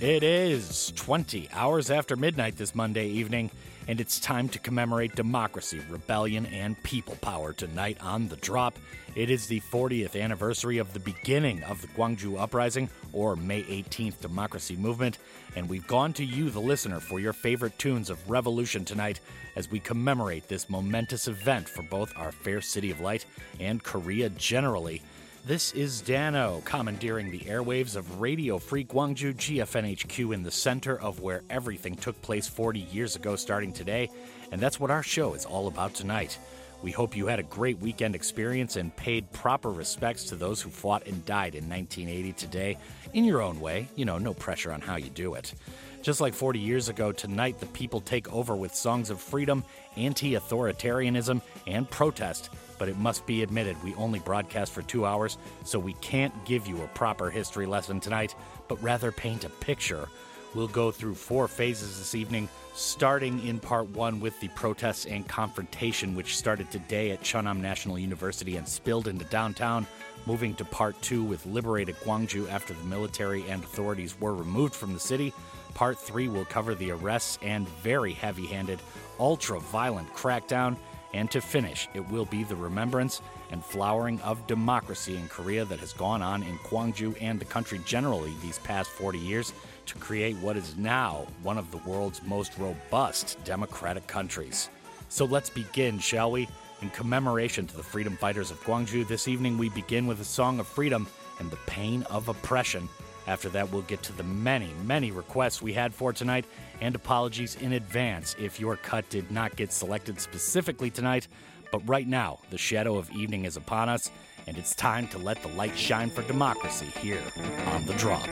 It is 20 hours after midnight this Monday evening, and it's time to commemorate democracy, rebellion, and people power tonight on The Drop. It is the 40th anniversary of the beginning of the Gwangju Uprising, or May 18th Democracy Movement, and we've gone to you, the listener, for your favorite tunes of revolution tonight as we commemorate this momentous event for both our fair city of light and Korea generally. This is Danno, commandeering the airwaves of Radio Free Gwangju GFNHQ in the center of where everything took place 40 years ago, starting today, and that's what our show is all about tonight. We hope you had a great weekend experience and paid proper respects to those who fought and died in 1980 today, in your own way. You know, no pressure on how you do it. Just like 40 years ago, tonight the people take over with songs of freedom, anti authoritarianism, and protest. But it must be admitted, we only broadcast for two hours, so we can't give you a proper history lesson tonight, but rather paint a picture. We'll go through four phases this evening, starting in part one with the protests and confrontation, which started today at Cheonnam National University and spilled into downtown moving to part two with liberated Gwangju after the military and authorities were removed from the city. Part three will cover the arrests and very heavy handed, ultra violent crackdown. And to finish, it will be the remembrance and flowering of democracy in Korea that has gone on in Gwangju and the country generally these past 40 years to create what is now one of the world's most robust democratic countries. So let's begin, shall we? In commemoration to the freedom fighters of Gwangju, this evening we begin with a song of freedom and the pain of oppression. After that, we'll get to the many, many requests we had for tonight, and apologies in advance if your cut did not get selected specifically tonight. But right now, the shadow of evening is upon us, and it's time to let the light shine for democracy here on The Drop.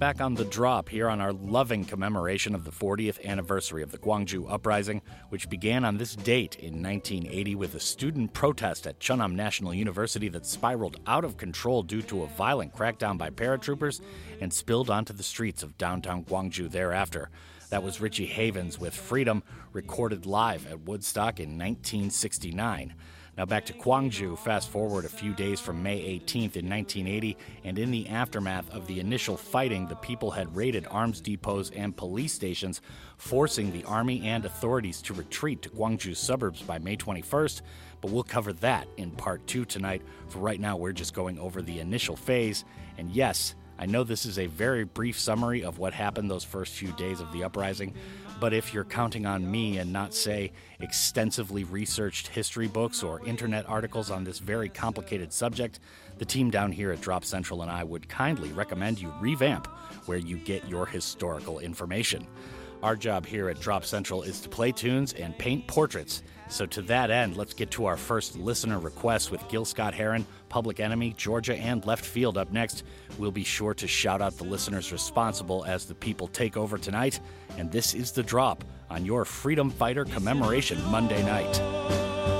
Back on the drop here on our loving commemoration of the 40th anniversary of the Gwangju Uprising, which began on this date in 1980 with a student protest at Cheonnam National University that spiraled out of control due to a violent crackdown by paratroopers and spilled onto the streets of downtown Gwangju thereafter. That was Richie Havens with Freedom, recorded live at Woodstock in 1969. Now back to Gwangju, fast forward a few days from May 18th in 1980, and in the aftermath of the initial fighting, the people had raided arms depots and police stations, forcing the army and authorities to retreat to Gwangju's suburbs by May 21st. But we'll cover that in part two tonight. For right now, we're just going over the initial phase. And yes, I know this is a very brief summary of what happened those first few days of the uprising, but if you're counting on me and not, say, extensively researched history books or internet articles on this very complicated subject, the team down here at Drop Central and I would kindly recommend you revamp where you get your historical information. Our job here at Drop Central is to play tunes and paint portraits. So, to that end, let's get to our first listener request with Gil Scott Heron, Public Enemy, Georgia, and Leftfield up next. We'll be sure to shout out the listeners responsible as the people take over tonight. And this is The Drop on your Freedom Fighter Commemoration Monday night.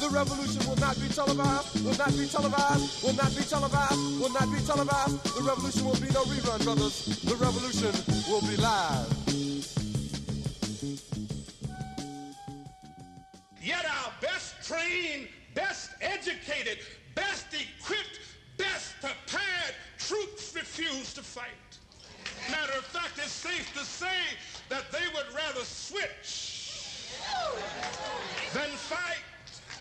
The revolution will not be televised, will not be televised, will not be televised, will not be televised. The revolution will be no rerun, brothers. The revolution will be live. Yet our best trained, best educated, best equipped, best prepared troops refuse to fight. Matter of fact, it's safe to say that they would rather switch than fight.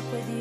up with you.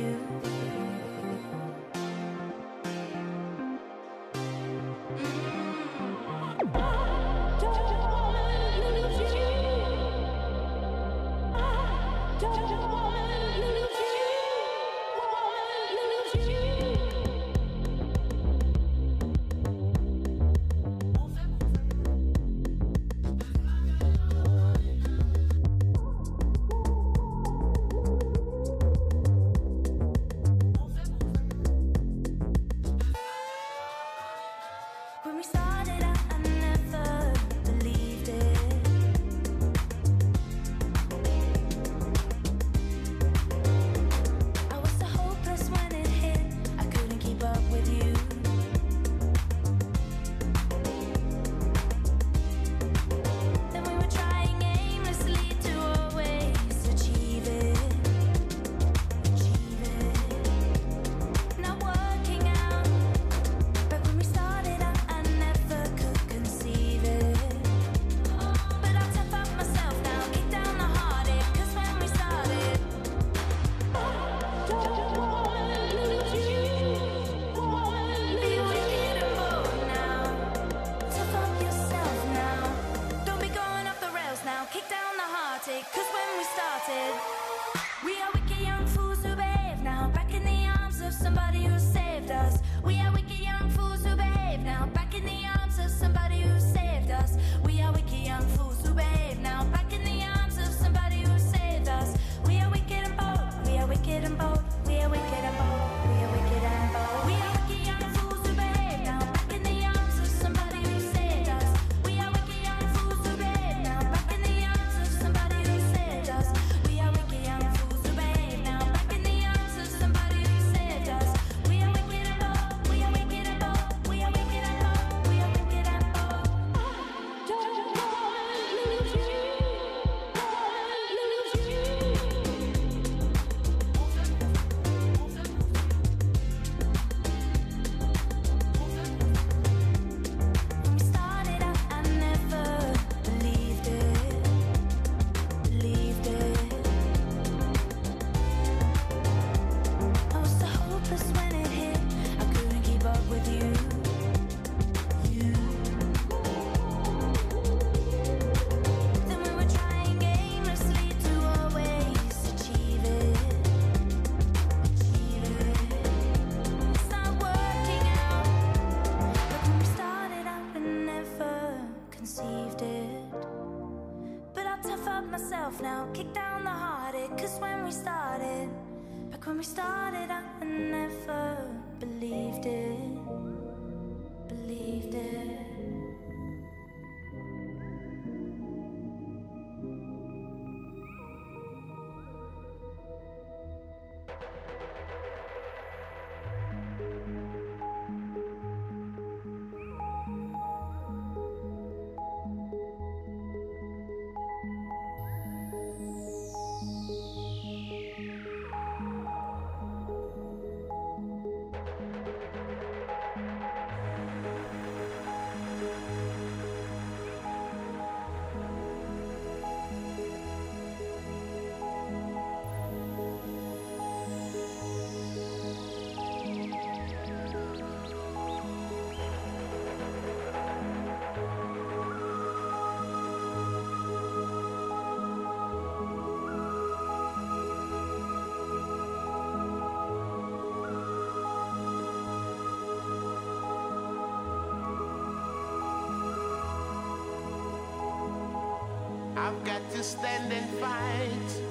to stand and fight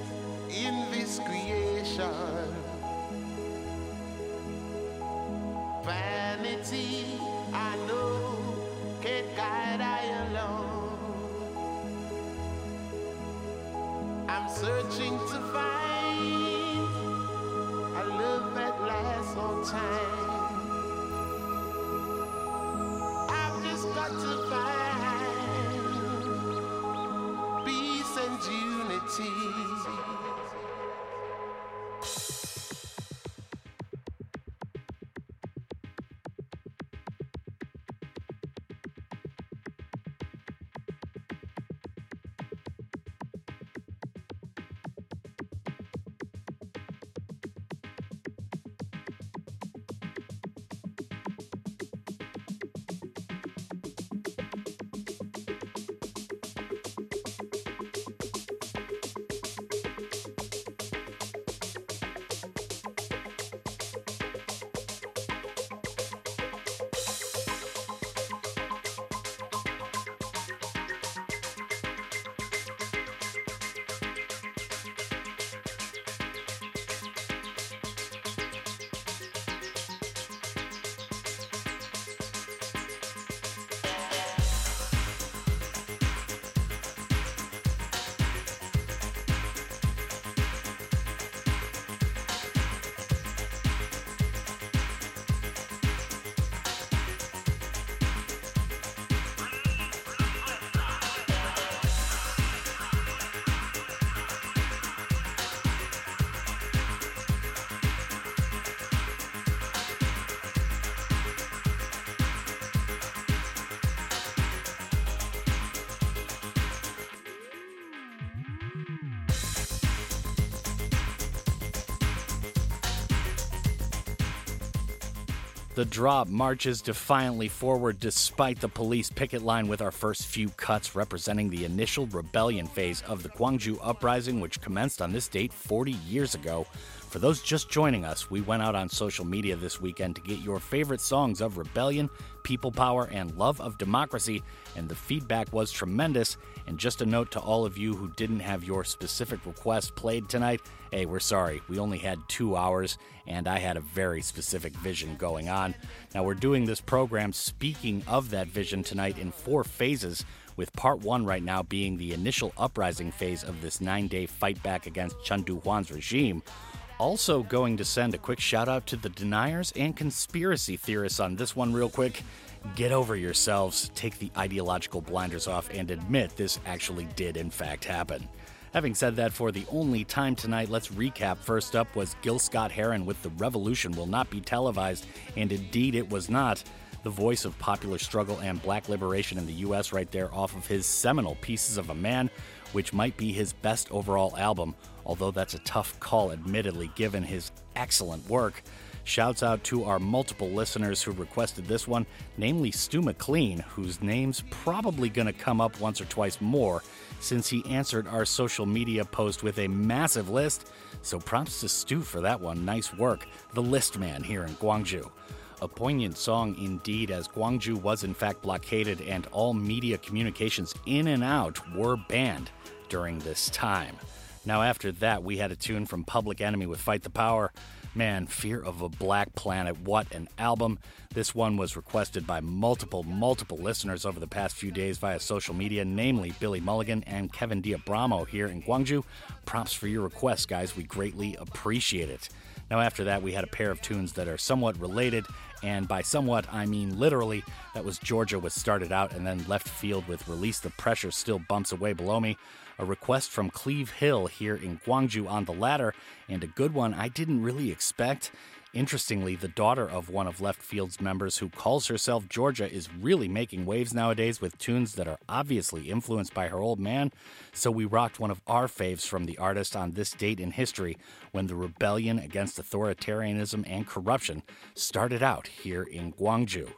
in this creation. The drop marches defiantly forward despite the police picket line with our first few cuts representing the initial rebellion phase of the Gwangju uprising, which commenced on this date 40 years ago. For those just joining us, we went out on social media this weekend to get your favorite songs of rebellion, people power, and love of democracy, and the feedback was tremendous. And just a note to all of you who didn't have your specific request played tonight hey, we're sorry. We only had two hours, and I had a very specific vision going on. Now, we're doing this program speaking of that vision tonight in four phases with part one right now being the initial uprising phase of this nine day fight back against Chun Doo Hwan's regime. Also, going to send a quick shout out to the deniers and conspiracy theorists on this one, real quick. Get over yourselves, take the ideological blinders off, and admit this actually did, in fact, happen. Having said that, for the only time tonight, let's recap. First up was Gil Scott Heron with The Revolution Will Not Be Televised, and indeed it was not. The voice of popular struggle and black liberation in the U.S., right there off of his seminal Pieces of a Man, which might be his best overall album, although that's a tough call, admittedly, given his excellent work. Shouts out to our multiple listeners who requested this one, namely Stu McLean, whose name's probably going to come up once or twice more since he answered our social media post with a massive list. So props to Stu for that one. Nice work. The list man here in Gwangju. A poignant song indeed, as Gwangju was in fact blockaded and all media communications in and out were banned during this time. Now, after that, we had a tune from Public Enemy with Fight the Power. Man, Fear of a Black Planet, what an album. This one was requested by multiple, multiple listeners over the past few days via social media, namely Billy Mulligan and Kevin Diabramo here in Gwangju. Props for your request, guys. We greatly appreciate it. Now, after that, we had a pair of tunes that are somewhat related, and by somewhat, I mean literally. That was Georgia was started out and then Leftfield with Release the Pressure Still Bumps Away Below Me a request from Cleve Hill here in Gwangju on the ladder, and a good one I didn't really expect. Interestingly, the daughter of one of Leftfield's members who calls herself Georgia is really making waves nowadays with tunes that are obviously influenced by her old man. So we rocked one of our faves from the artist on this date in history when the rebellion against authoritarianism and corruption started out here in Gwangju.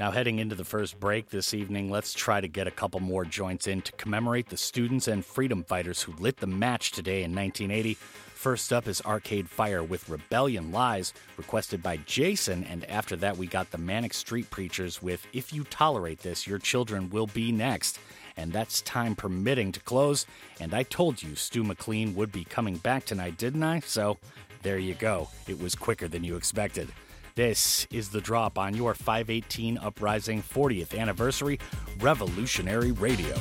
Now, heading into the first break this evening, let's try to get a couple more joints in to commemorate the students and freedom fighters who lit the match today in 1980. First up is Arcade Fire with Rebellion Lies, requested by Jason, and after that, we got the Manic Street Preachers with If You Tolerate This, Your Children Will Be Next. And that's time permitting to close. And I told you Stu McLean would be coming back tonight, didn't I? So there you go. It was quicker than you expected. This is the drop on your 518 Uprising 40th Anniversary Revolutionary Radio.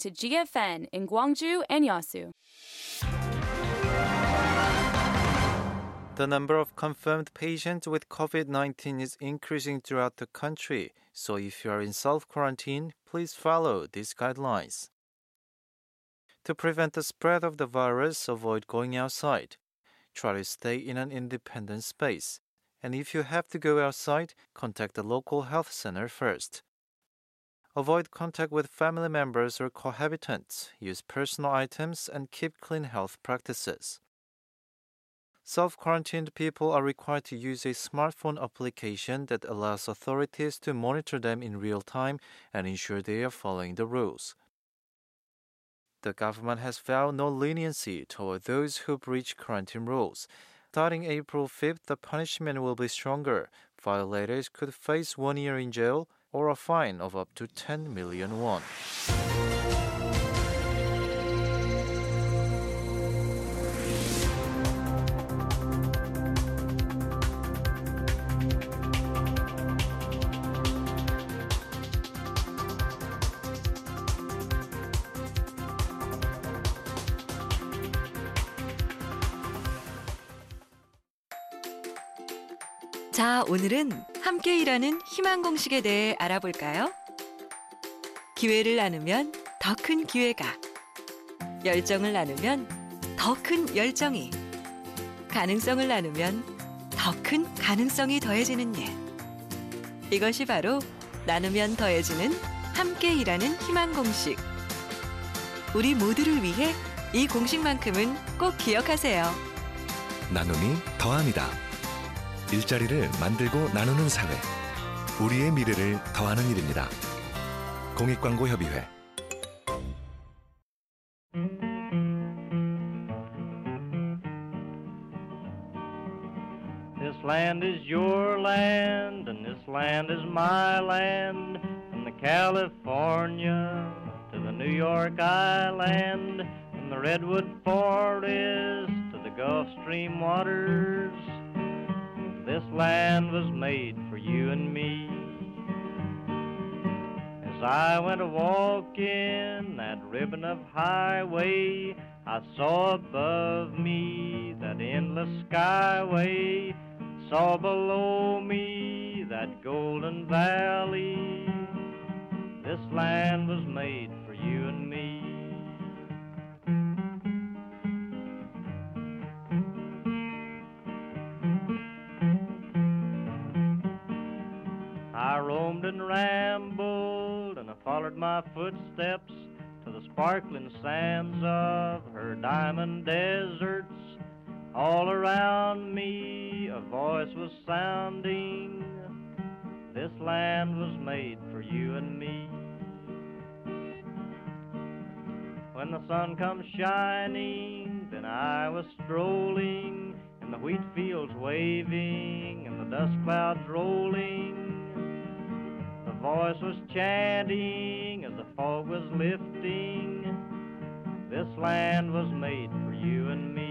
To GFN in Gwangju and Yeosu. The number of confirmed patients with COVID 19 is increasing throughout the country, so if you are in self quarantine, please follow these guidelines. To prevent the spread of the virus, avoid going outside. Try to stay in an independent space. And if you have to go outside, contact the local health center first. Avoid contact with family members or cohabitants. Use personal items and keep clean health practices. Self quarantined people are required to use a smartphone application that allows authorities to monitor them in real time and ensure they are following the rules. The government has vowed no leniency toward those who breach quarantine rules. Starting April 5th, the punishment will be stronger. Violators could face one year in jail or a fine of up to 10 million won. 자, 오늘은 함께 일하는 희망 공식에 대해 알아볼까요? 기회를 나누면 더 큰 기회가, 열정을 나누면 더 큰 열정이, 가능성을 나누면 더 큰 가능성이 더해지는 일. 이것이 바로 나누면 더해지는 함께 일하는 희망 공식. 우리 모두를 위해 이 공식만큼은 꼭 기억하세요. 나눔이 더합니다. 일자리를 만들고 나누는 사회. 우리의 미래를 더하는 일입니다. 공익광고협의회. This land was made for you and me. As I went a walking that ribbon of highway, I saw above me that endless skyway, saw below me that golden valley. This land was made for you and me. Roamed and rambled, and I followed my footsteps to the sparkling sands of her diamond deserts. All around me a voice was sounding. This land was made for you and me. When the sun comes shining, then I was strolling in the wheat fields waving and the dust clouds rolling. Voice was chanting as the fog was lifting. This land was made for you and me.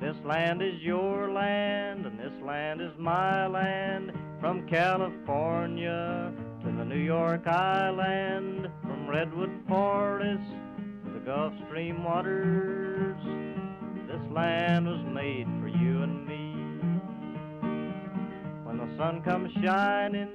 This land is your land, and this land is my land. From California to the New York Island, from Redwood Forest to the Gulf Stream waters. This land was made for you the sun comes shining,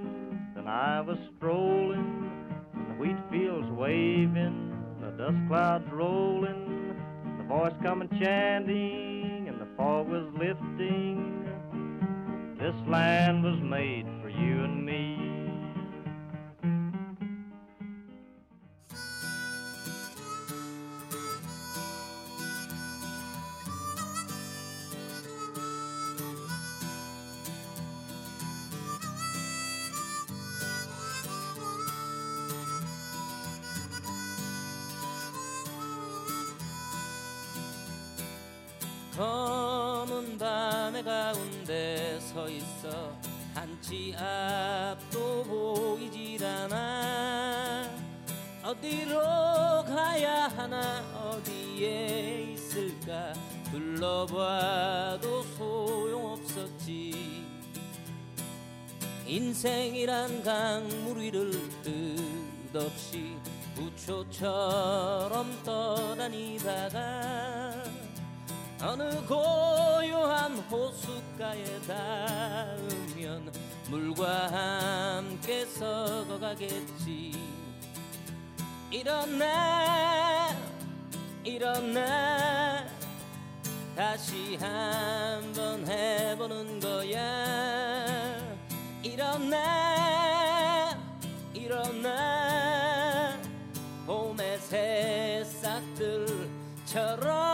then I was strolling, and the wheat fields waving, the dust clouds rolling, the voice coming chanting, and the fog was lifting. This land was made for you and me. 가운데 서 있어. 한치 앞도 보이질 않아. 어디로 가야 하나 어디에 있을까? 둘러봐도 소용없었지. 인생이란 강물 위를 뜻없이 부초처럼 떠다니다가 어느 고요한 호 숫가에 닿으면 물과 함께 썩어가겠지. 일어나 일어나. 다시 한번 해보는 거야. 일어나 일어나. 봄의 새싹들처럼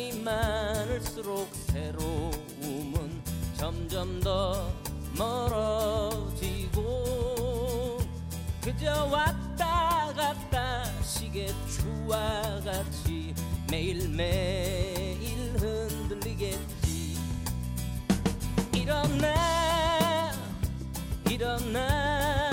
인정함이 많을수록 새로움은 점점 더 멀어지고 그저 왔다 갔다 시계추와 같이 매일매일 흔들리겠지. 일어나 일어나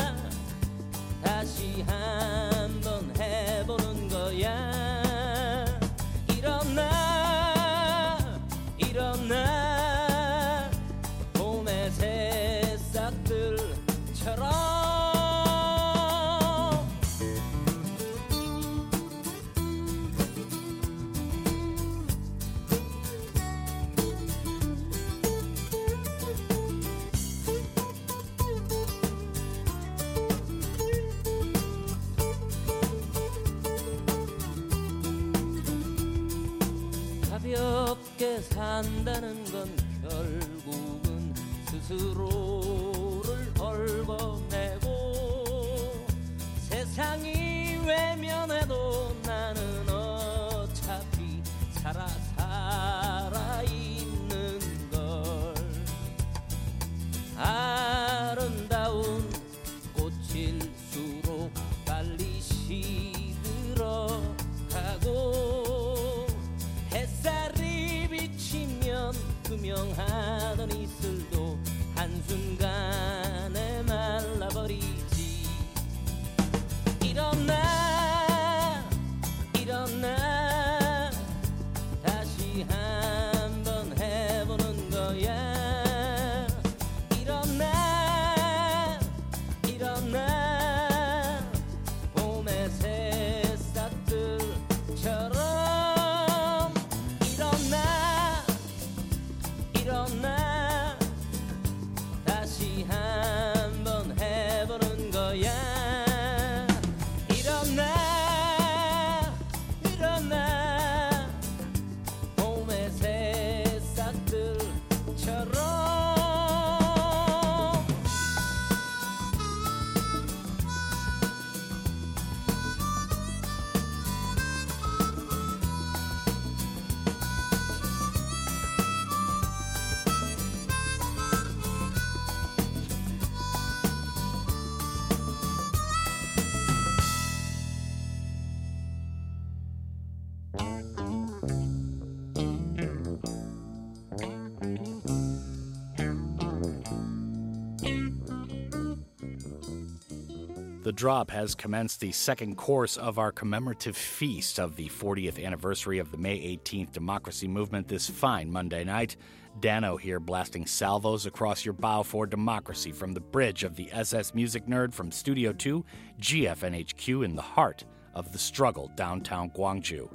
drop has commenced the second course of our commemorative feast of the 40th anniversary of the May 18th democracy movement this fine Monday night. Danno here blasting salvos across your bow for democracy from the bridge of the SS Music Nerd from Studio 2, GFNHQ in the heart of the struggle downtown Gwangju.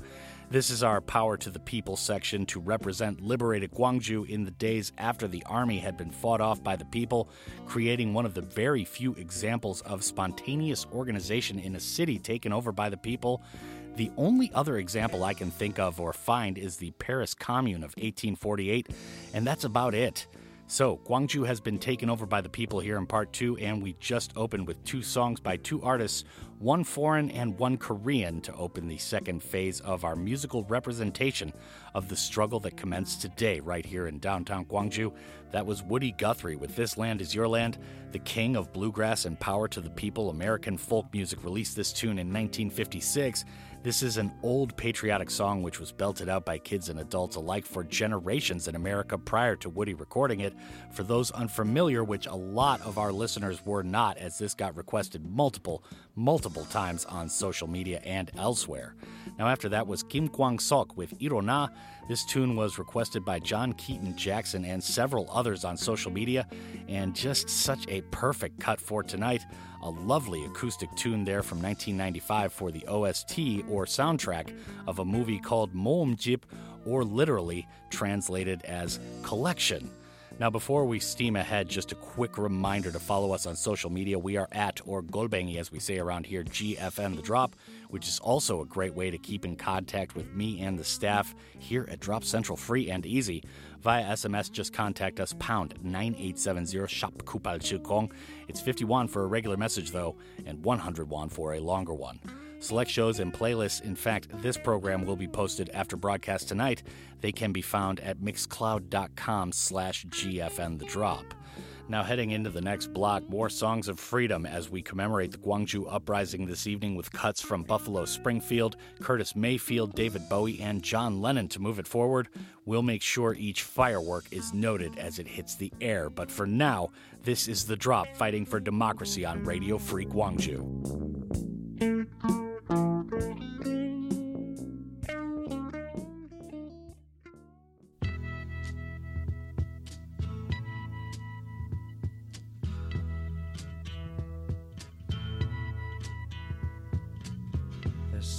This is our Power to the People section to represent liberated Gwangju in the days after the army had been fought off by the people, creating one of the very few examples of spontaneous organization in a city taken over by the people. The only other example I can think of or find is the Paris Commune of 1848, and that's about it. So, Gwangju has been taken over by the people here in part two, and we just opened with two songs by two artists, one foreign and one Korean, to open the second phase of our musical representation of the struggle that commenced today right here in downtown Gwangju. That was Woody Guthrie with This Land Is Your Land, the king of bluegrass and power to the people. American folk music released this tune in 1956. This is an old patriotic song which was belted out by kids and adults alike for generations in America prior to Woody recording it. For those unfamiliar, which a lot of our listeners were not, as this got requested multiple, multiple times on social media and elsewhere. Now, after that was Kim Kwang Sok with Irona. This tune was requested by John Keaton Jackson and several others on social media, and just such a perfect cut for tonight. A lovely acoustic tune there from 1995 for the OST or soundtrack of a movie called Moomjip, or literally translated as Collection. Now, before we steam ahead, just a quick reminder to follow us on social media. We are at, or Golbengi as we say around here, GFN The Drop, which is also a great way to keep in contact with me and the staff here at Drop Central free and easy. Via SMS, just contact us, pound 9870 Shop Kupal Chilkong. It's 50 won for a regular message, though, and 100 won for a longer one. Select shows and playlists. In fact, this program will be posted after broadcast tonight. They can be found at mixcloud.com slash GFN The Drop. Now, heading into the next block, more songs of freedom as we commemorate the Gwangju Uprising this evening with cuts from Buffalo Springfield, Curtis Mayfield, David Bowie, and John Lennon to move it forward. We'll make sure each firework is noted as it hits the air. But for now, this is The Drop fighting for democracy on Radio Free Gwangju.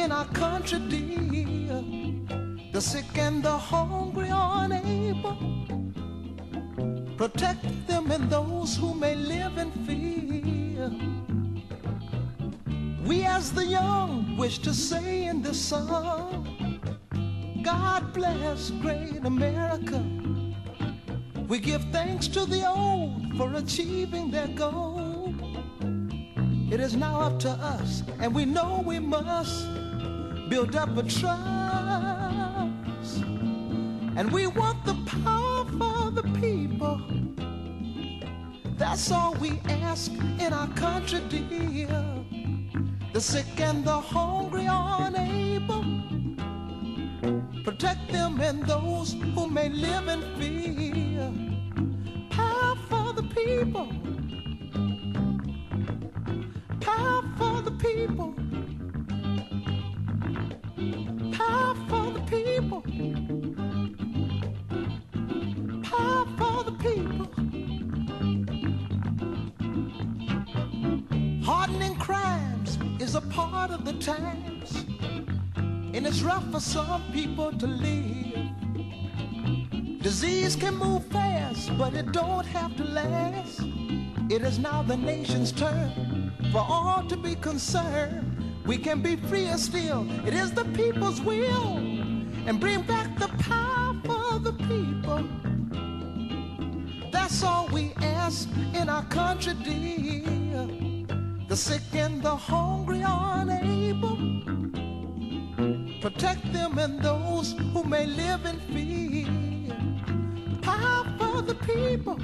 in our country, dear. The sick and the hungry unable. Protect them and those who may live in fear. We as the young wish to say in this song, God bless great America. We give thanks to the old for achieving their goal. It is now up to us, and we know we must build up a trust. And we want the power for the people. That's all we ask in our country, dear. The sick and the hungry are unable. Protect them and those who may live in fear. Power for the people. Power for the people. People. Hardening crimes is a part of the times, and it's rough for some people to live. Disease can move fast, but it don't have to last. It is now the nation's turn for all to be concerned. We can be freer still. It is the people's will, and bring back the power for the people. That's all we ask in our country, dear. The sick and the hungry are unable. Protect them and those who may live in fear. Power for the people.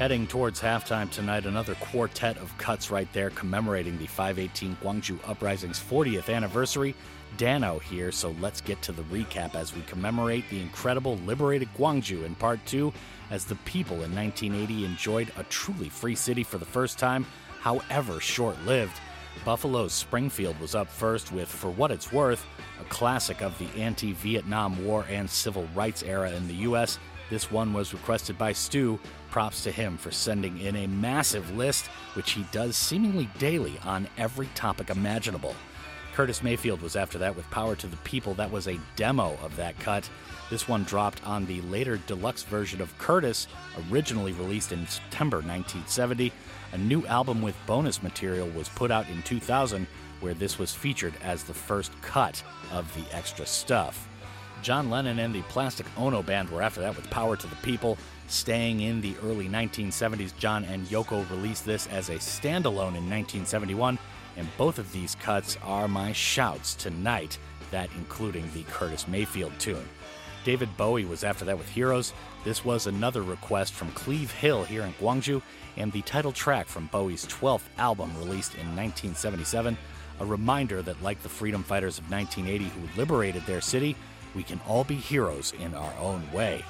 Heading towards halftime tonight, another quartet of cuts right there commemorating the 518 Gwangju Uprising's 40th anniversary. Danno here, so let's get to the recap as we commemorate the incredible liberated Gwangju in part two, as the people in 1980 enjoyed a truly free city for the first time, however short lived. Buffalo's Springfield was up first with For What It's Worth, a classic of the anti Vietnam War and civil rights era in the U.S. This one was requested by Stu. Props to him for sending in a massive list, which he does seemingly daily on every topic imaginable. Curtis Mayfield was after that with Power to the People. That was a demo of that cut. This one dropped on the later deluxe version of Curtis, originally released in September 1970. A new album with bonus material was put out in 2000, where this was featured as the first cut of the extra stuff. John Lennon and the Plastic Ono Band were after that with Power to the People. Staying in the early 1970s, John and Yoko released this as a standalone in 1971, and both of these cuts are my shouts tonight, that including the Curtis Mayfield tune. David Bowie was after that with Heroes. This was another request from Cleve Hill here in Gwangju, and the title track from Bowie's 12th album released in 1977. A reminder that, like the freedom fighters of 1980 who liberated their city, we can all be heroes in our own way.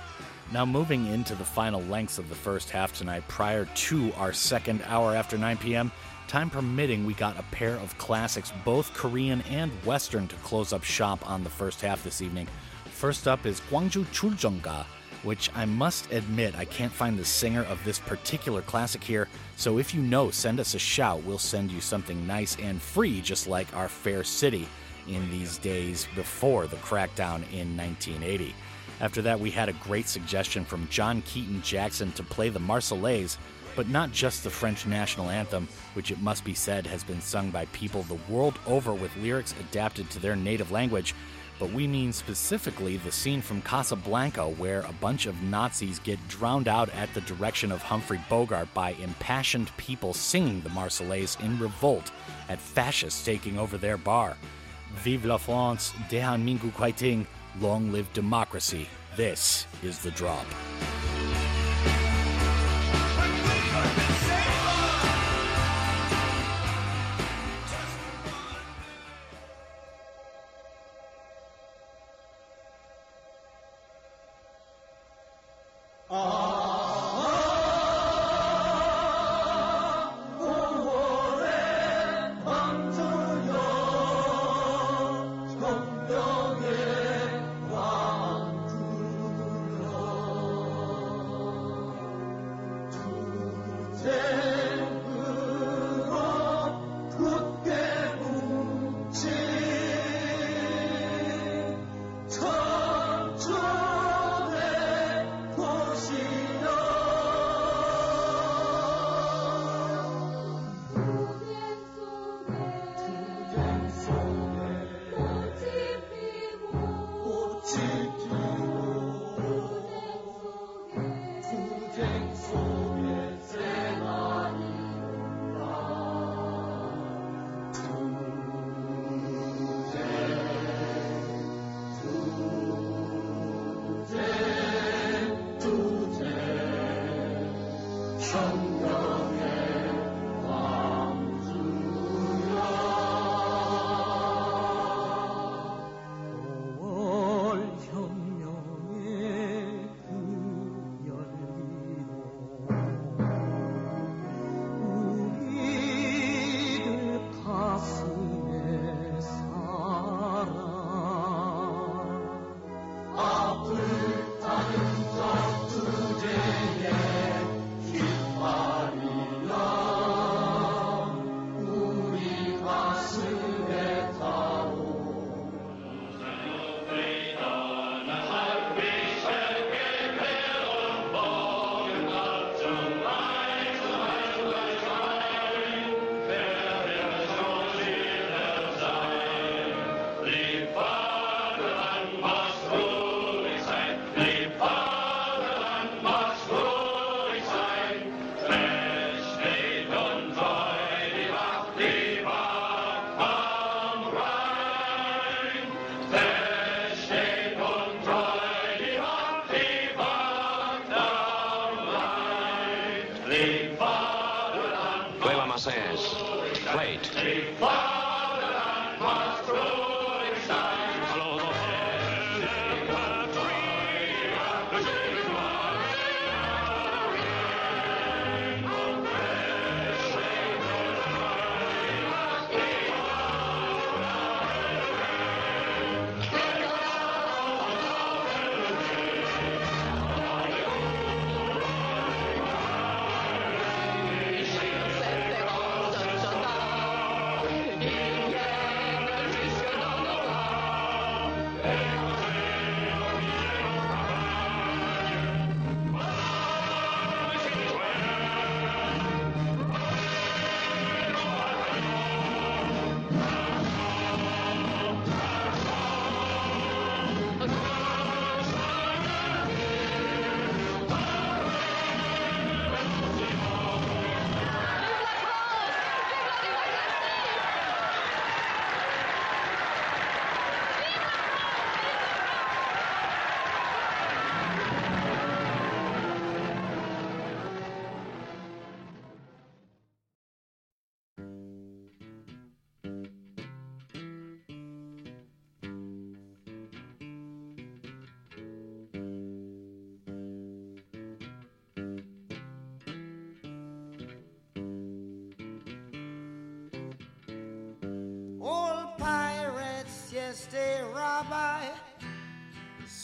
Now, moving into the final lengths of the first half tonight, prior to our second hour after 9 p.m., time permitting, we got a pair of classics, both Korean and Western, to close up shop on the first half this evening. First up is Gwangju Chuljonga, which I must admit I can't find the singer of this particular classic here, so if you know, send us a shout. We'll send you something nice and free, just like our fair city in these days before the crackdown in 1980. After that, we had a great suggestion from John Keaton Jackson to play the Marseillaise, but not just the French national anthem, which it must be said has been sung by people the world over with lyrics adapted to their native language. But we mean specifically the scene from Casablanca where a bunch of Nazis get drowned out at the direction of Humphrey Bogart by impassioned people singing the Marseillaise in revolt at fascists taking over their bar. Vive la France, Dehan Mingu Kwaiting, long live democracy. This is The Drop.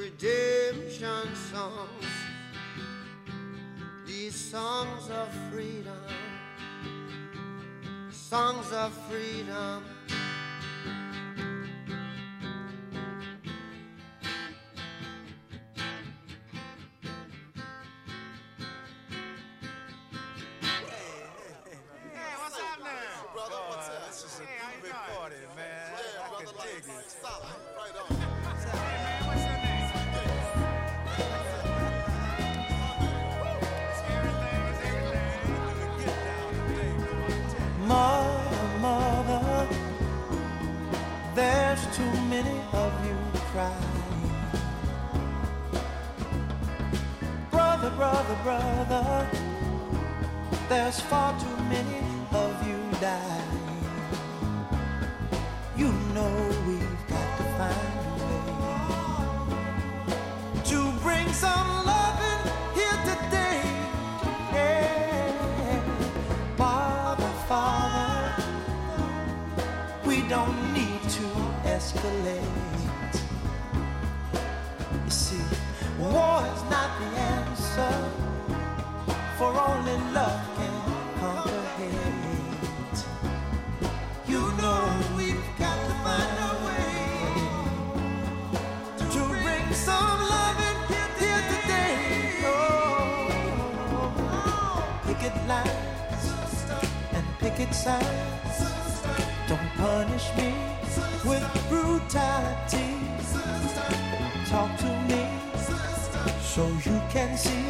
redemption songs. These songs of freedom, songs of freedom. Hey, what's up now? Brother, what's up? This is a big party, man. I can dig it. Stop. Brother, there's far too many of you dying. You know we've got to find a way to bring some loving here today. Yeah. Father, Father, we don't need to escalate. You see, war is not the answer, only love can hate. You know we've got to find a way to bring some love loving here today. Oh, picket lines and picket signs. Don't punish me with brutality. Talk to me so you can see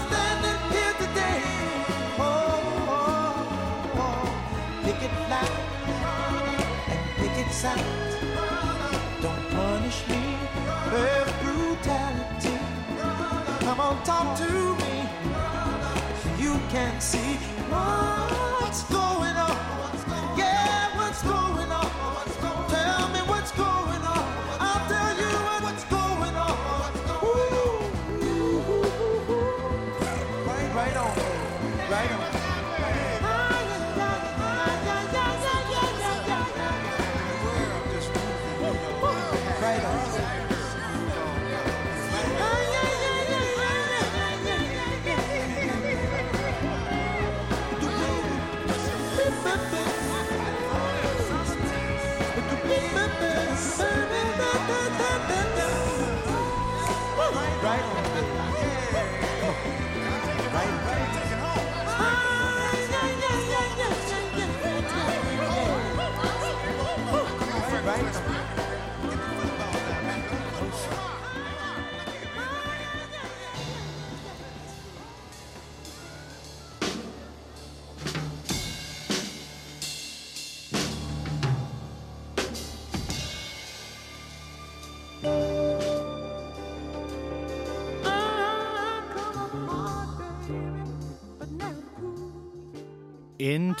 Oh, you know sight. Don't punish me with brutality. Come on, talk to me. You can see what's going on. Yeah, what's going on? Tell me what's going on. I'll tell you what's going on. Ooh. Right on, right on. Right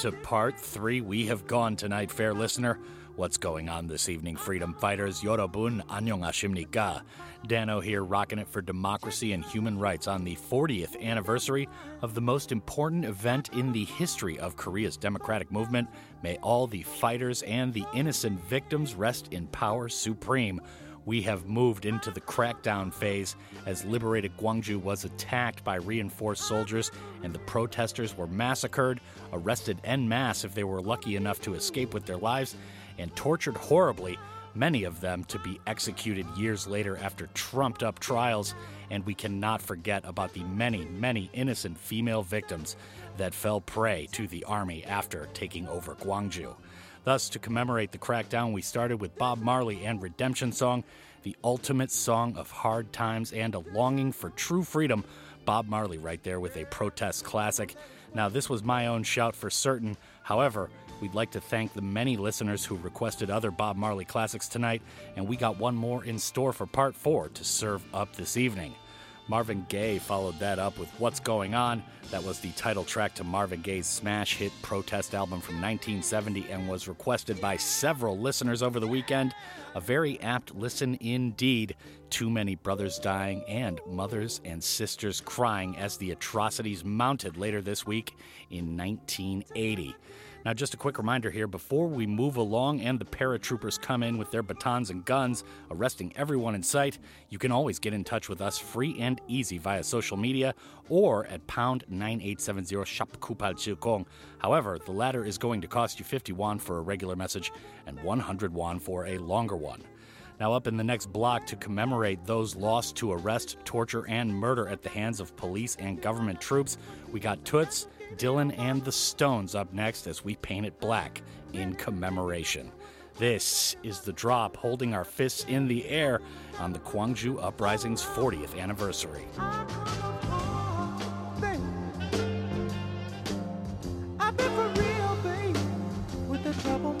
Into part three, we have gone tonight, fair listener. What's going on this evening, freedom fighters? Yorobun Annyeonghasimnika. Danno here, rocking it for democracy and human rights on the 40th anniversary of the most important event in the history of Korea's democratic movement. May all the fighters and the innocent victims rest in power supreme. We have moved into the crackdown phase as liberated Gwangju was attacked by reinforced soldiers and the protesters were massacred, arrested en masse if they were lucky enough to escape with their lives, and tortured horribly, many of them to be executed years later after trumped up trials. And we cannot forget about the many, many innocent female victims that fell prey to the army after taking over Gwangju. Thus, to commemorate the crackdown, we started with Bob Marley and Redemption Song, the ultimate song of hard times and a longing for true freedom. Bob Marley, right there with a protest classic. Now, this was my own shout for certain. However, we'd like to thank the many listeners who requested other Bob Marley classics tonight, and we got one more in store for part four to serve up this evening. Marvin Gaye followed that up with What's Going On. That was the title track to Marvin Gaye's smash hit protest album from 1970 and was requested by several listeners over the weekend. A very apt listen indeed. Too many brothers dying and mothers and sisters crying as the atrocities mounted later this week in 1980. Now, just a quick reminder here before we move along and the paratroopers come in with their batons and guns, arresting everyone in sight, you can always get in touch with us free and easy via social media or at pound 9870 shop kupal chilkong. However, the latter is going to cost you 50 won for a regular message and 100 won for a longer one. Now, up in the next block to commemorate those lost to arrest, torture, and murder at the hands of police and government troops, we got Toots, Dylan, and the Stones up next as we paint it black in commemoration. This is the drop holding our fists in the air on the Gwangju Uprising's 40th anniversary. Trouble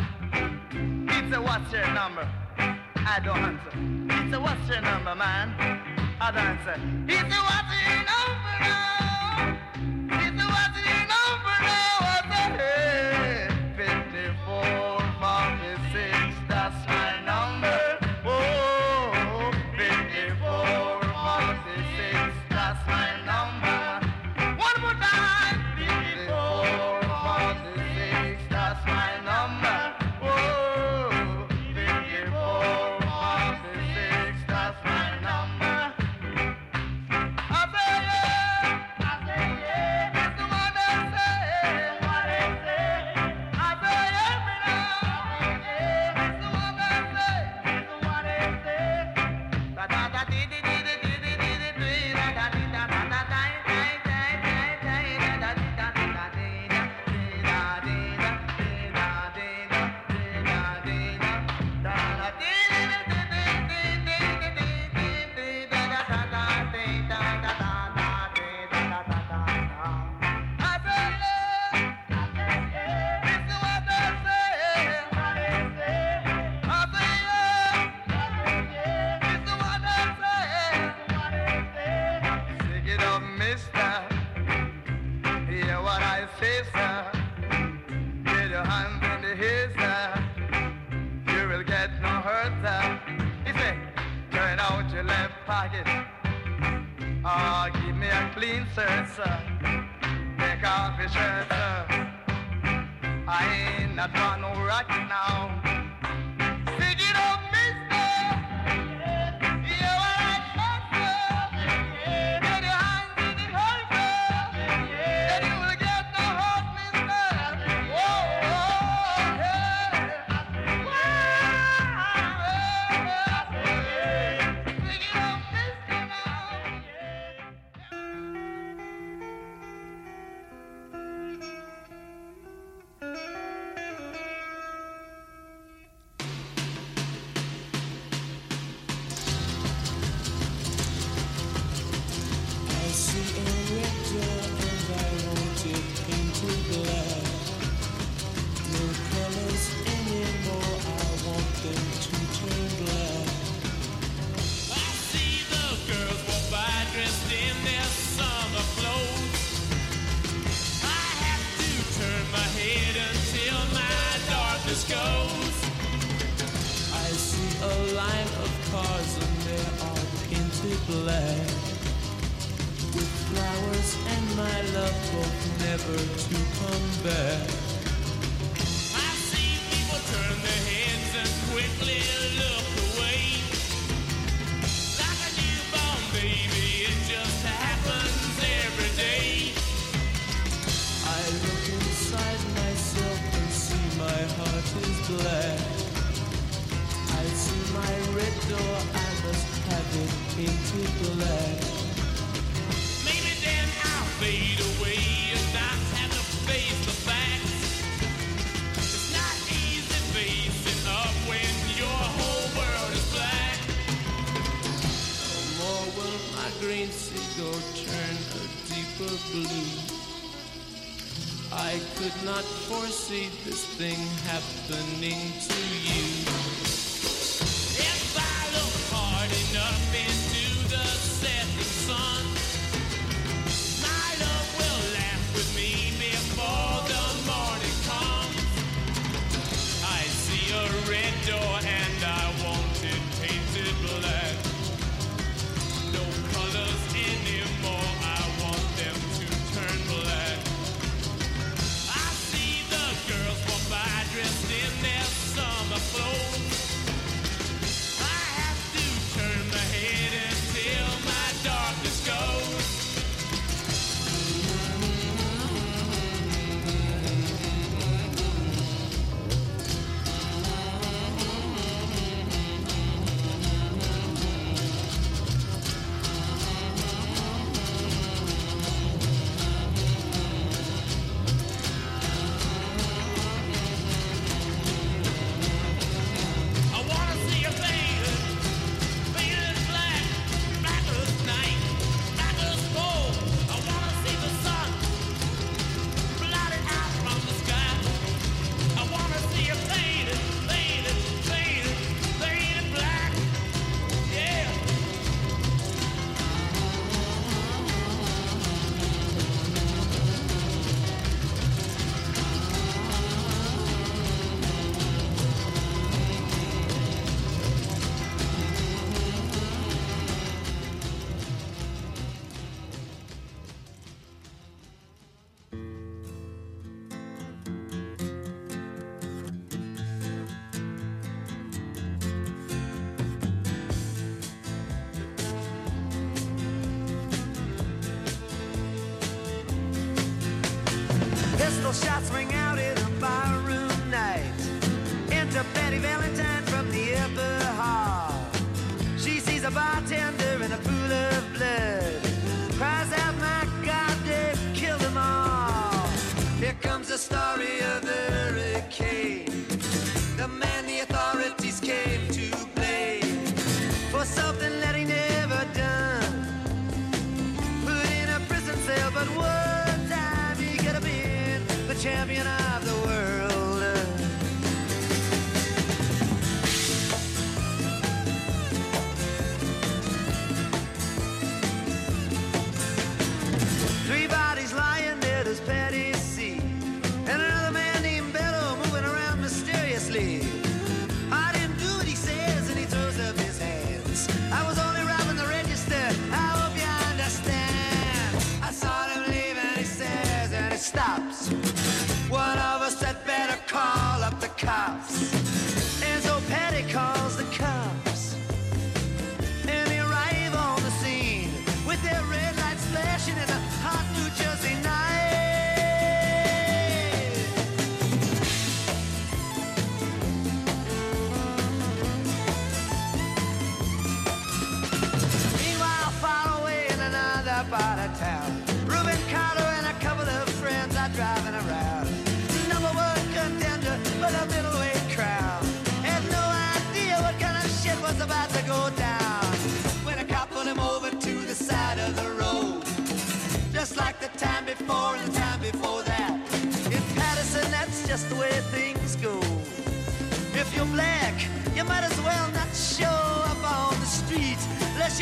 It's a what's your number? I don't answer. It's a what's your number, man? I don't answer. It's a what's your number, man? I must have it into black. Maybe then I'll fade away and have to face the facts. It's not easy facing up when your whole world is black. No more will my green turn a deeper blue. I could not foresee this thing happening to you. stops. One of us had better call up the cops.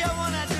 you wanna do?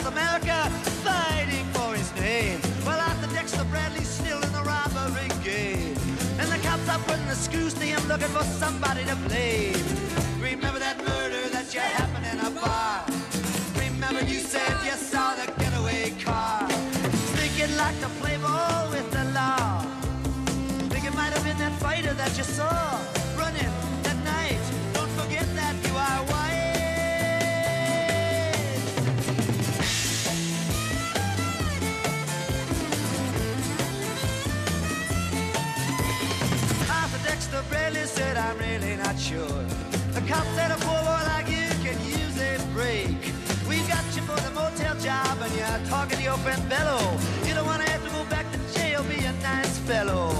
South America fighting for his name. Well, Arthur Dexter Bradley's still in the robbery game. And the cops are putting the screws to him looking for somebody to blame. Remember that murder that you happened in a bar. Remember you said you saw the getaway car. Think you'd like to play ball with the law. Think it might have been that fighter that you saw. your friend Bello. You don't wanna have to go back to jail, be a nice fellow.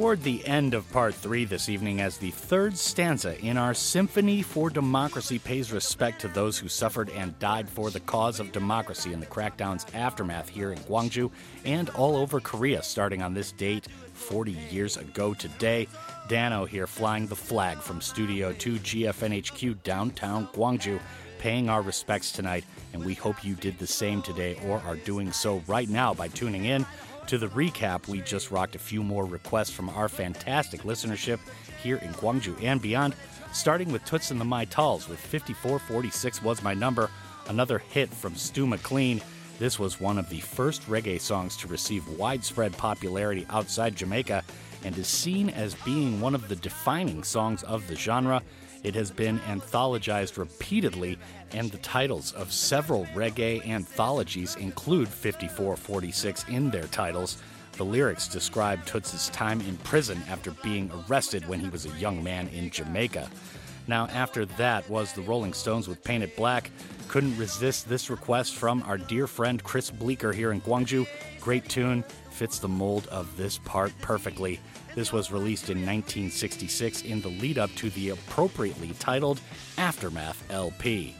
toward the end of part three this evening as the third stanza in our Symphony for Democracy pays respect to those who suffered and died for the cause of democracy in the crackdown's aftermath here in Gwangju and all over Korea starting on this date 40 years ago today. Danno here flying the flag from Studio 2 GFNHQ downtown Gwangju paying our respects tonight, and we hope you did the same today or are doing so right now by tuning in. To the recap, we just rocked a few more requests from our fantastic listenership here in Gwangju and beyond, starting with Toots and the Maytals with 5446 was my number, another hit from Stu McLean. This was one of the first reggae songs to receive widespread popularity outside Jamaica and is seen as being one of the defining songs of the genre. It has been anthologized repeatedly, and the titles of several reggae anthologies include 5446 in their titles. The lyrics describe Toots' time in prison after being arrested when he was a young man in Jamaica. Now, after that was the Rolling Stones with Paint It Black. Couldn't resist this request from our dear friend Chris Bleeker here in Gwangju. Great tune, fits the mold of this part perfectly. This was released in 1966 in the lead up to the appropriately titled Aftermath LP.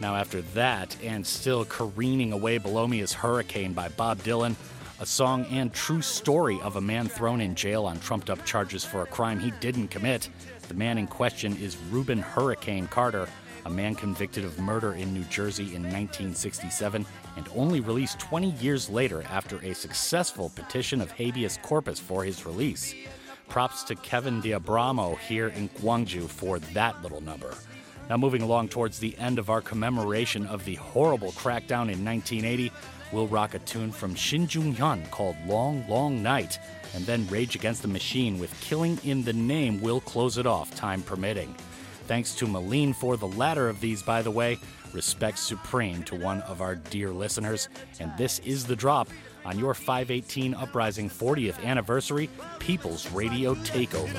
Now, after that, and still careening away below me is Hurricane by Bob Dylan, a song and true story of a man thrown in jail on trumped up charges for a crime he didn't commit. The man in question is Rubin Hurricane Carter, a man convicted of murder in New Jersey in 1967 and only released 20 years later after a successful petition of habeas corpus for his release. Props to Kevin Diabramo here in Gwangju for that little number. Now, moving along towards the end of our commemoration of the horrible crackdown in 1980, we'll rock a tune from Shin Jung Hyun called Long, Long Night, and then Rage Against the Machine with Killing in the Name will close it off, time permitting. Thanks to Malene for the latter of these, by the way. Respect supreme to one of our dear listeners. And this is The Drop on your 518 Uprising 40th Anniversary People's Radio Takeover.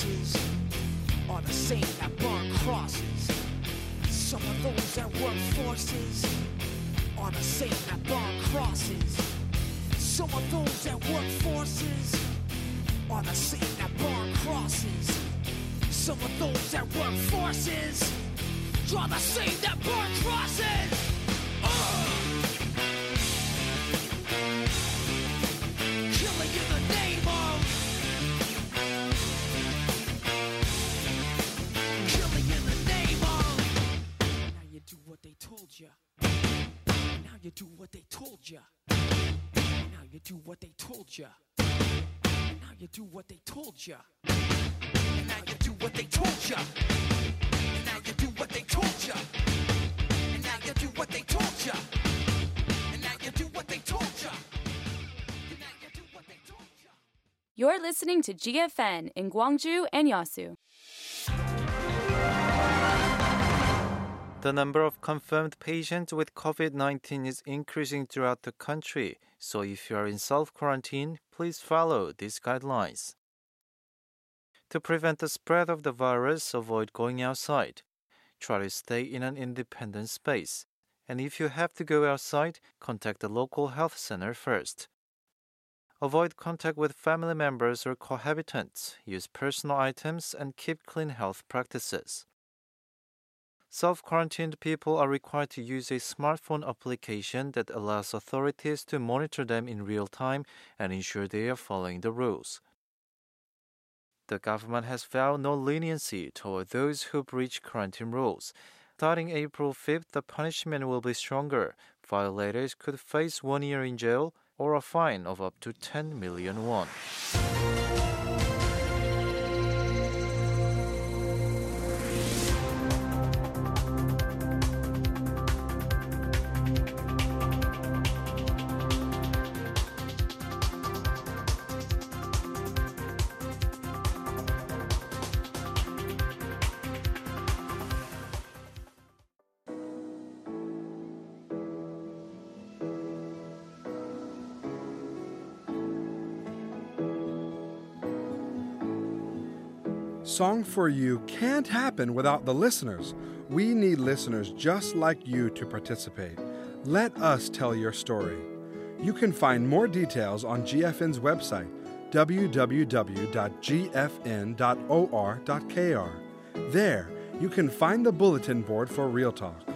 Are the same that burn crosses. Some of those that work forces are the same that burn crosses. Some of those that work forces are the same that burn crosses. Some of those that work forces draw the same that burn crosses. Listening to GFN in Gwangju and Yeosu. The number of confirmed patients with COVID 19 is increasing throughout the country, so if you are in self quarantine, please follow these guidelines. To prevent the spread of the virus, avoid going outside. Try to stay in an independent space. And if you have to go outside, contact the local health center first. Avoid contact with family members or cohabitants. Use personal items and keep clean health practices. Self quarantined people are required to use a smartphone application that allows authorities to monitor them in real time and ensure they are following the rules. The government has found no leniency toward those who breach quarantine rules. Starting April 5th, the punishment will be stronger. Violators could face one year in jail or a fine of up to 10 million won. Song for You can't happen without the listeners. We need listeners just like you to participate. Let us tell your story. You can find more details on GFN's website, www.gfn.or.kr. There, you can find the bulletin board for Real Talk.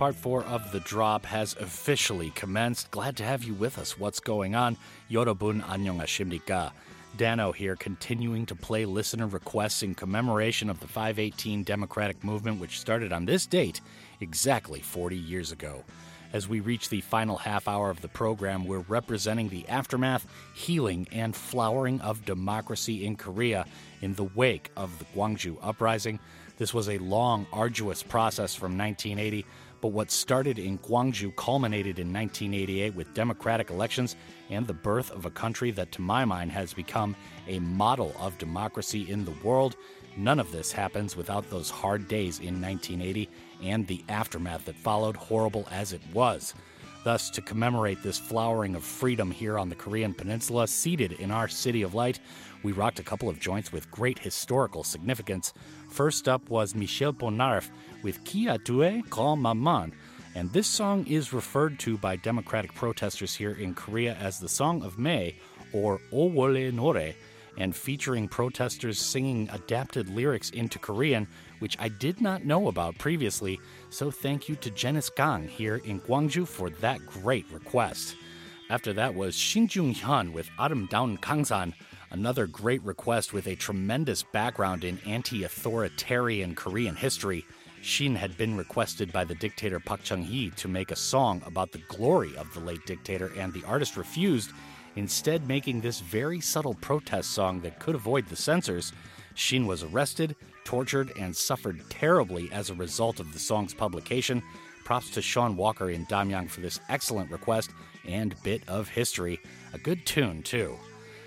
Part four of The Drop has officially commenced. Glad to have you with us. What's going on? Yorobun 안녕하십니까. Danno here, continuing to play listener requests in commemoration of the 518 Democratic Movement, which started on this date exactly 40 years ago. As we reach the final half hour of the program, we're representing the aftermath, healing, and flowering of democracy in Korea in the wake of the Gwangju Uprising. This was a long, arduous process from 1980 but what started in Gwangju culminated in 1988 with democratic elections and the birth of a country that, to my mind, has become a model of democracy in the world. None of this happens without those hard days in 1980 and the aftermath that followed, horrible as it was. Thus, to commemorate this flowering of freedom here on the Korean Peninsula, seated in our City of Light, we rocked a couple of joints with great historical significance. First up was Michel Polnareff with Qui a tué grand-maman, and this song is referred to by democratic protesters here in Korea as the Song of May, or Owole Nore, and featuring protesters singing adapted lyrics into Korean, which I did not know about previously. So thank you to Janice Gang here in Gwangju for that great request. After that was Shin Jung Hyun with Aram Kangsan, another great request with a tremendous background in anti authoritarian Korean history. Shin had been requested by the dictator Park Chung hee to make a song about the glory of the late dictator, and the artist refused, instead, making this very subtle protest song that could avoid the censors. Shin was arrested, tortured, and suffered terribly as a result of the song's publication. Props to Sean Walker in Damyang for this excellent request and bit of history. A good tune, too.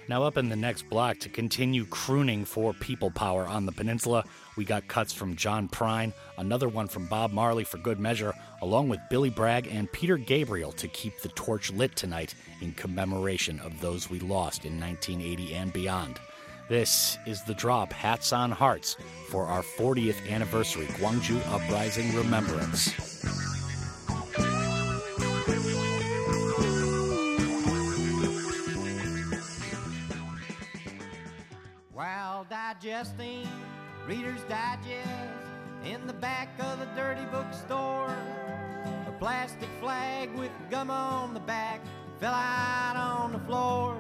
Now, up in the next block to continue crooning for people power on the peninsula, we got cuts from John Prine, another one from Bob Marley for good measure, along with Billy Bragg and Peter Gabriel to keep the torch lit tonight in commemoration of those we lost in 1980 and beyond. This is the drop Hats on Hearts for our 40th anniversary Gwangju Uprising Remembrance. Digesting Reader's Digest in the back of the dirty bookstore, a plastic flag with gum on the back fell out on the floor.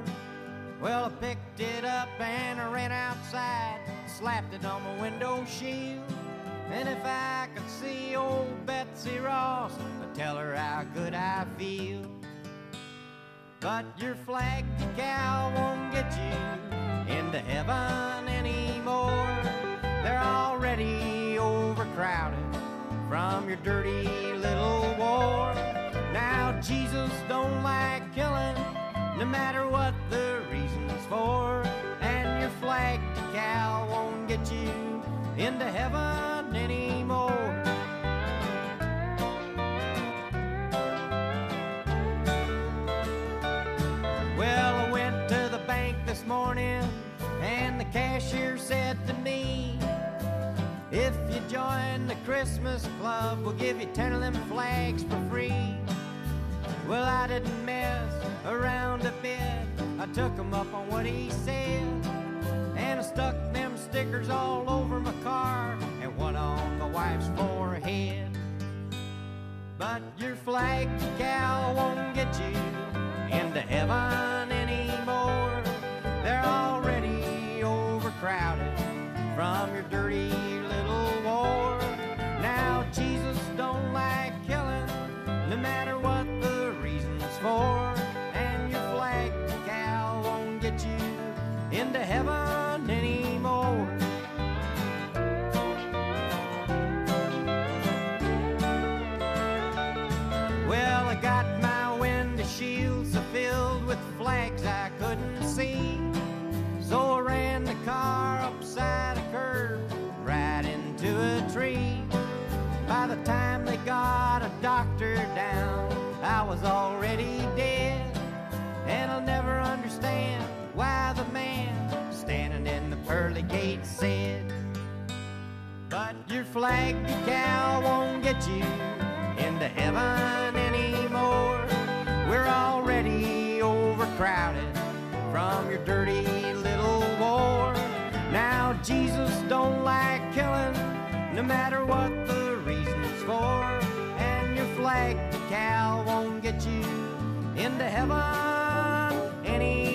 Well, I picked it up and I ran outside, slapped it on my window shield. And if I could see old Betsy Ross, I'd tell her how good I feel. But your flag decal won't get you into heaven anymore. From your dirty little war. Now Jesus don't like killing, no matter what the reasons for. And your flag decal won't get you into heaven anymore. Well, I went to the bank this morning and the cashier said to me, If you join the Christmas club, we'll give you 10 of them flags for free. Well, I didn't mess around a bit. I took him up on what he said. And I stuck them stickers all over my car and one on my wife's forehead. But your flag decal won't get you into heaven anymore. They're already overcrowded from your dirty was already dead. And I'll never understand why the man standing in the pearly gate said, But your flag decal won't get you into heaven anymore. We're already overcrowded from your dirty little war. Now Jesus don't like killing, no matter what the reasons for. Flag decal won't get you into heaven anymore.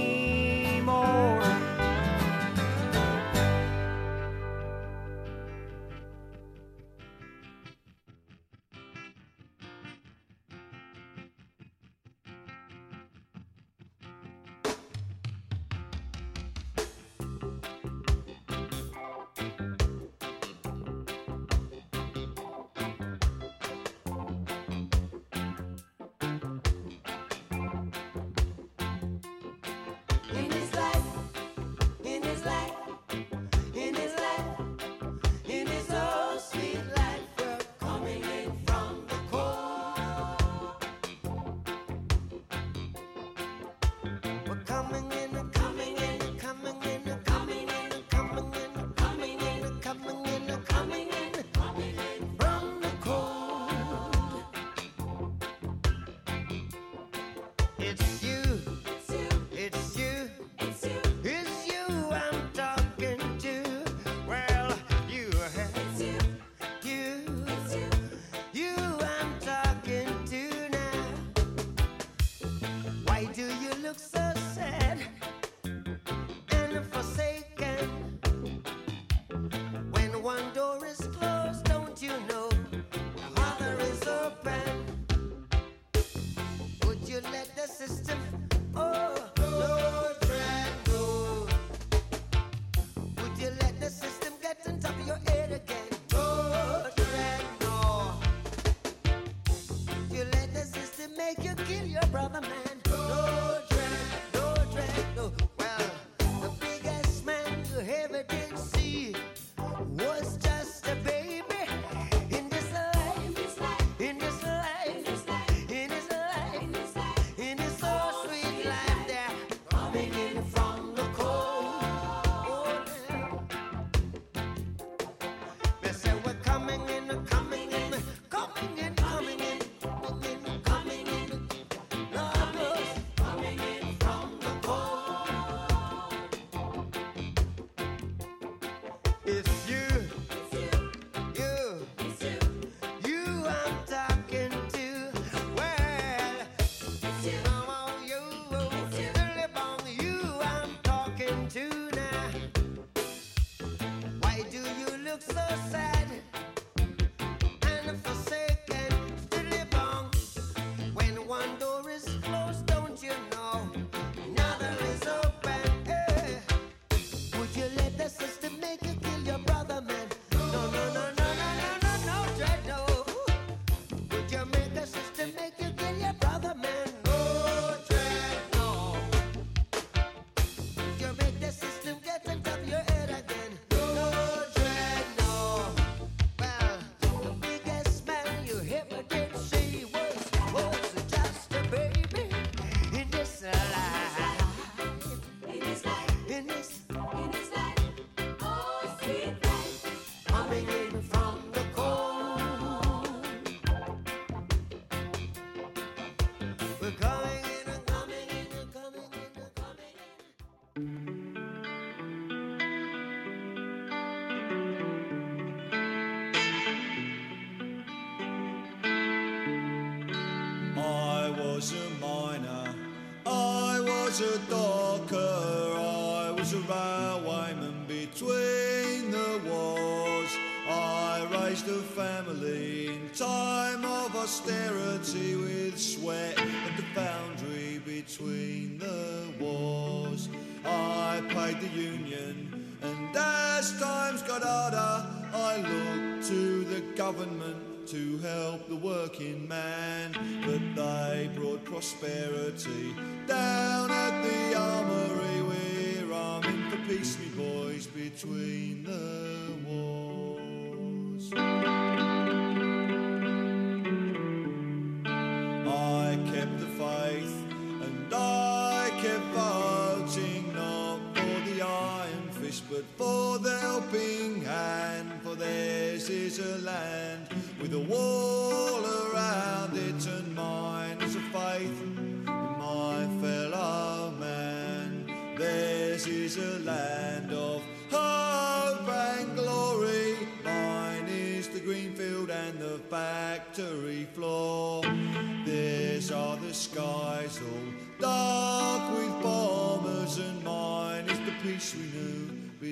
Austerity with sweat at the boundary between the wars. I paid the union, and as times got harder, I looked to the government to help the working man. But they brought prosperity down at the armory. We're arming for peace, me boys, between the wars.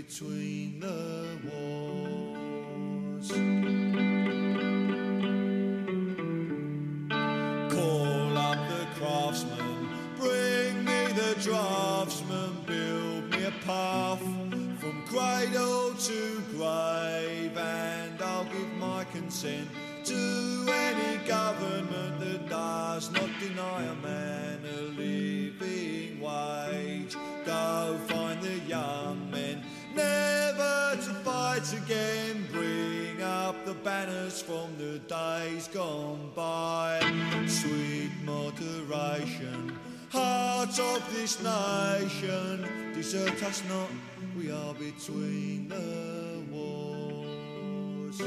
Between the wars call up the craftsman bring me the draftsman build me a path from cradle to grave and I'll give my consent us not, we are between the wars.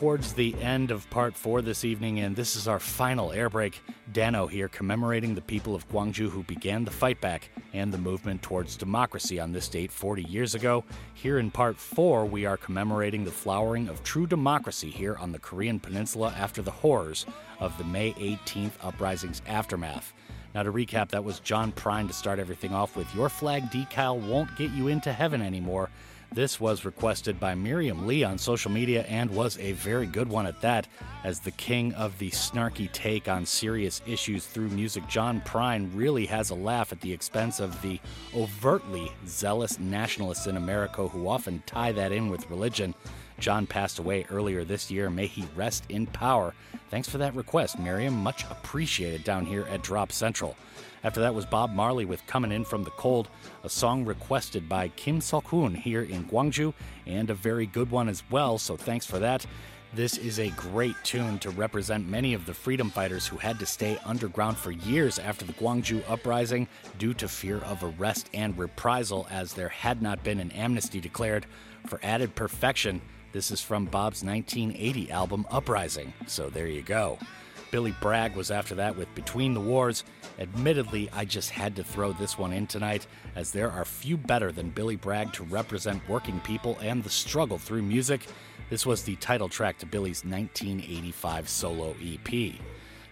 Towards the end of part four this evening, and this is our final air break. Danno here commemorating the people of Gwangju who began the fight back and the movement towards democracy on this date 40 years ago. Here in part four, we are commemorating the flowering of true democracy here on the Korean Peninsula after the horrors of the May 18th uprising's aftermath. Now, to recap, that was John Prine to start everything off with Your flag decal won't get you into heaven anymore. This was requested by Miriam Lee on social media and was a very good one at that. As the king of the snarky take on serious issues through music, John Prine really has a laugh at the expense of the overtly zealous nationalists in America who often tie that in with religion. John passed away earlier this year. May he rest in power. Thanks for that request, Miriam. Much appreciated down here at Drop Central. After that was Bob Marley with Coming In From the Cold, a song requested by Kim Sok-hoon here in Gwangju, and a very good one as well, so thanks for that. This is a great tune to represent many of the freedom fighters who had to stay underground for years after the Gwangju uprising due to fear of arrest and reprisal, as there had not been an amnesty declared. For added perfection, this is from Bob's 1980 album Uprising, so there you go. Billy Bragg was after that with Between the Wars. Admittedly, I just had to throw this one in tonight, as there are few better than Billy Bragg to represent working people and the struggle through music. This was the title track to Billy's 1985 solo EP.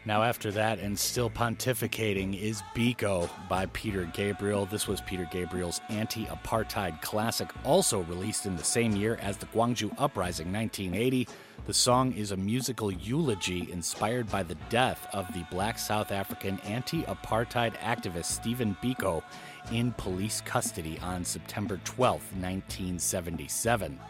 Now, after that, and still pontificating, is Biko by Peter Gabriel. This was Peter Gabriel's anti apartheid classic, also released in the same year as the Gwangju Uprising 1980. The song is a musical eulogy inspired by the death of the black South African anti apartheid activist Stephen Biko in police custody on September 12, 1977.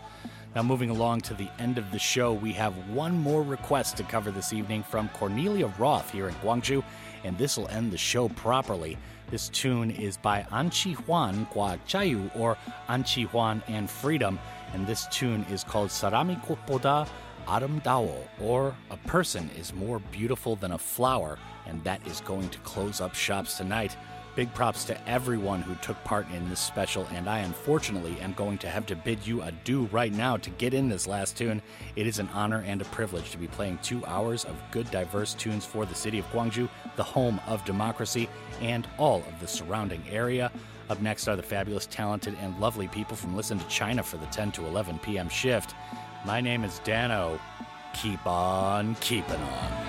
Now, moving along to the end of the show, we have one more request to cover this evening from Cornelia Roth here in Gwangju, and this will end the show properly. This tune is by An Chi Hwan Gua Chayu, or An Chi Hwan and Freedom, and this tune is called Sarami Kopoda Aramdao, or A Person is More Beautiful Than a Flower, and that is going to close up shops tonight. Big props to everyone who took part in this special, and I unfortunately am going to have to bid you adieu right now to get in this last tune. It is an honor and a privilege to be playing two hours of good, diverse tunes for the city of Gwangju, the home of democracy, and all of the surrounding area. Up next are the fabulous, talented, and lovely people from Listen to China for the 10 to 11 p.m. shift. My name is Danno. Keep on keeping on.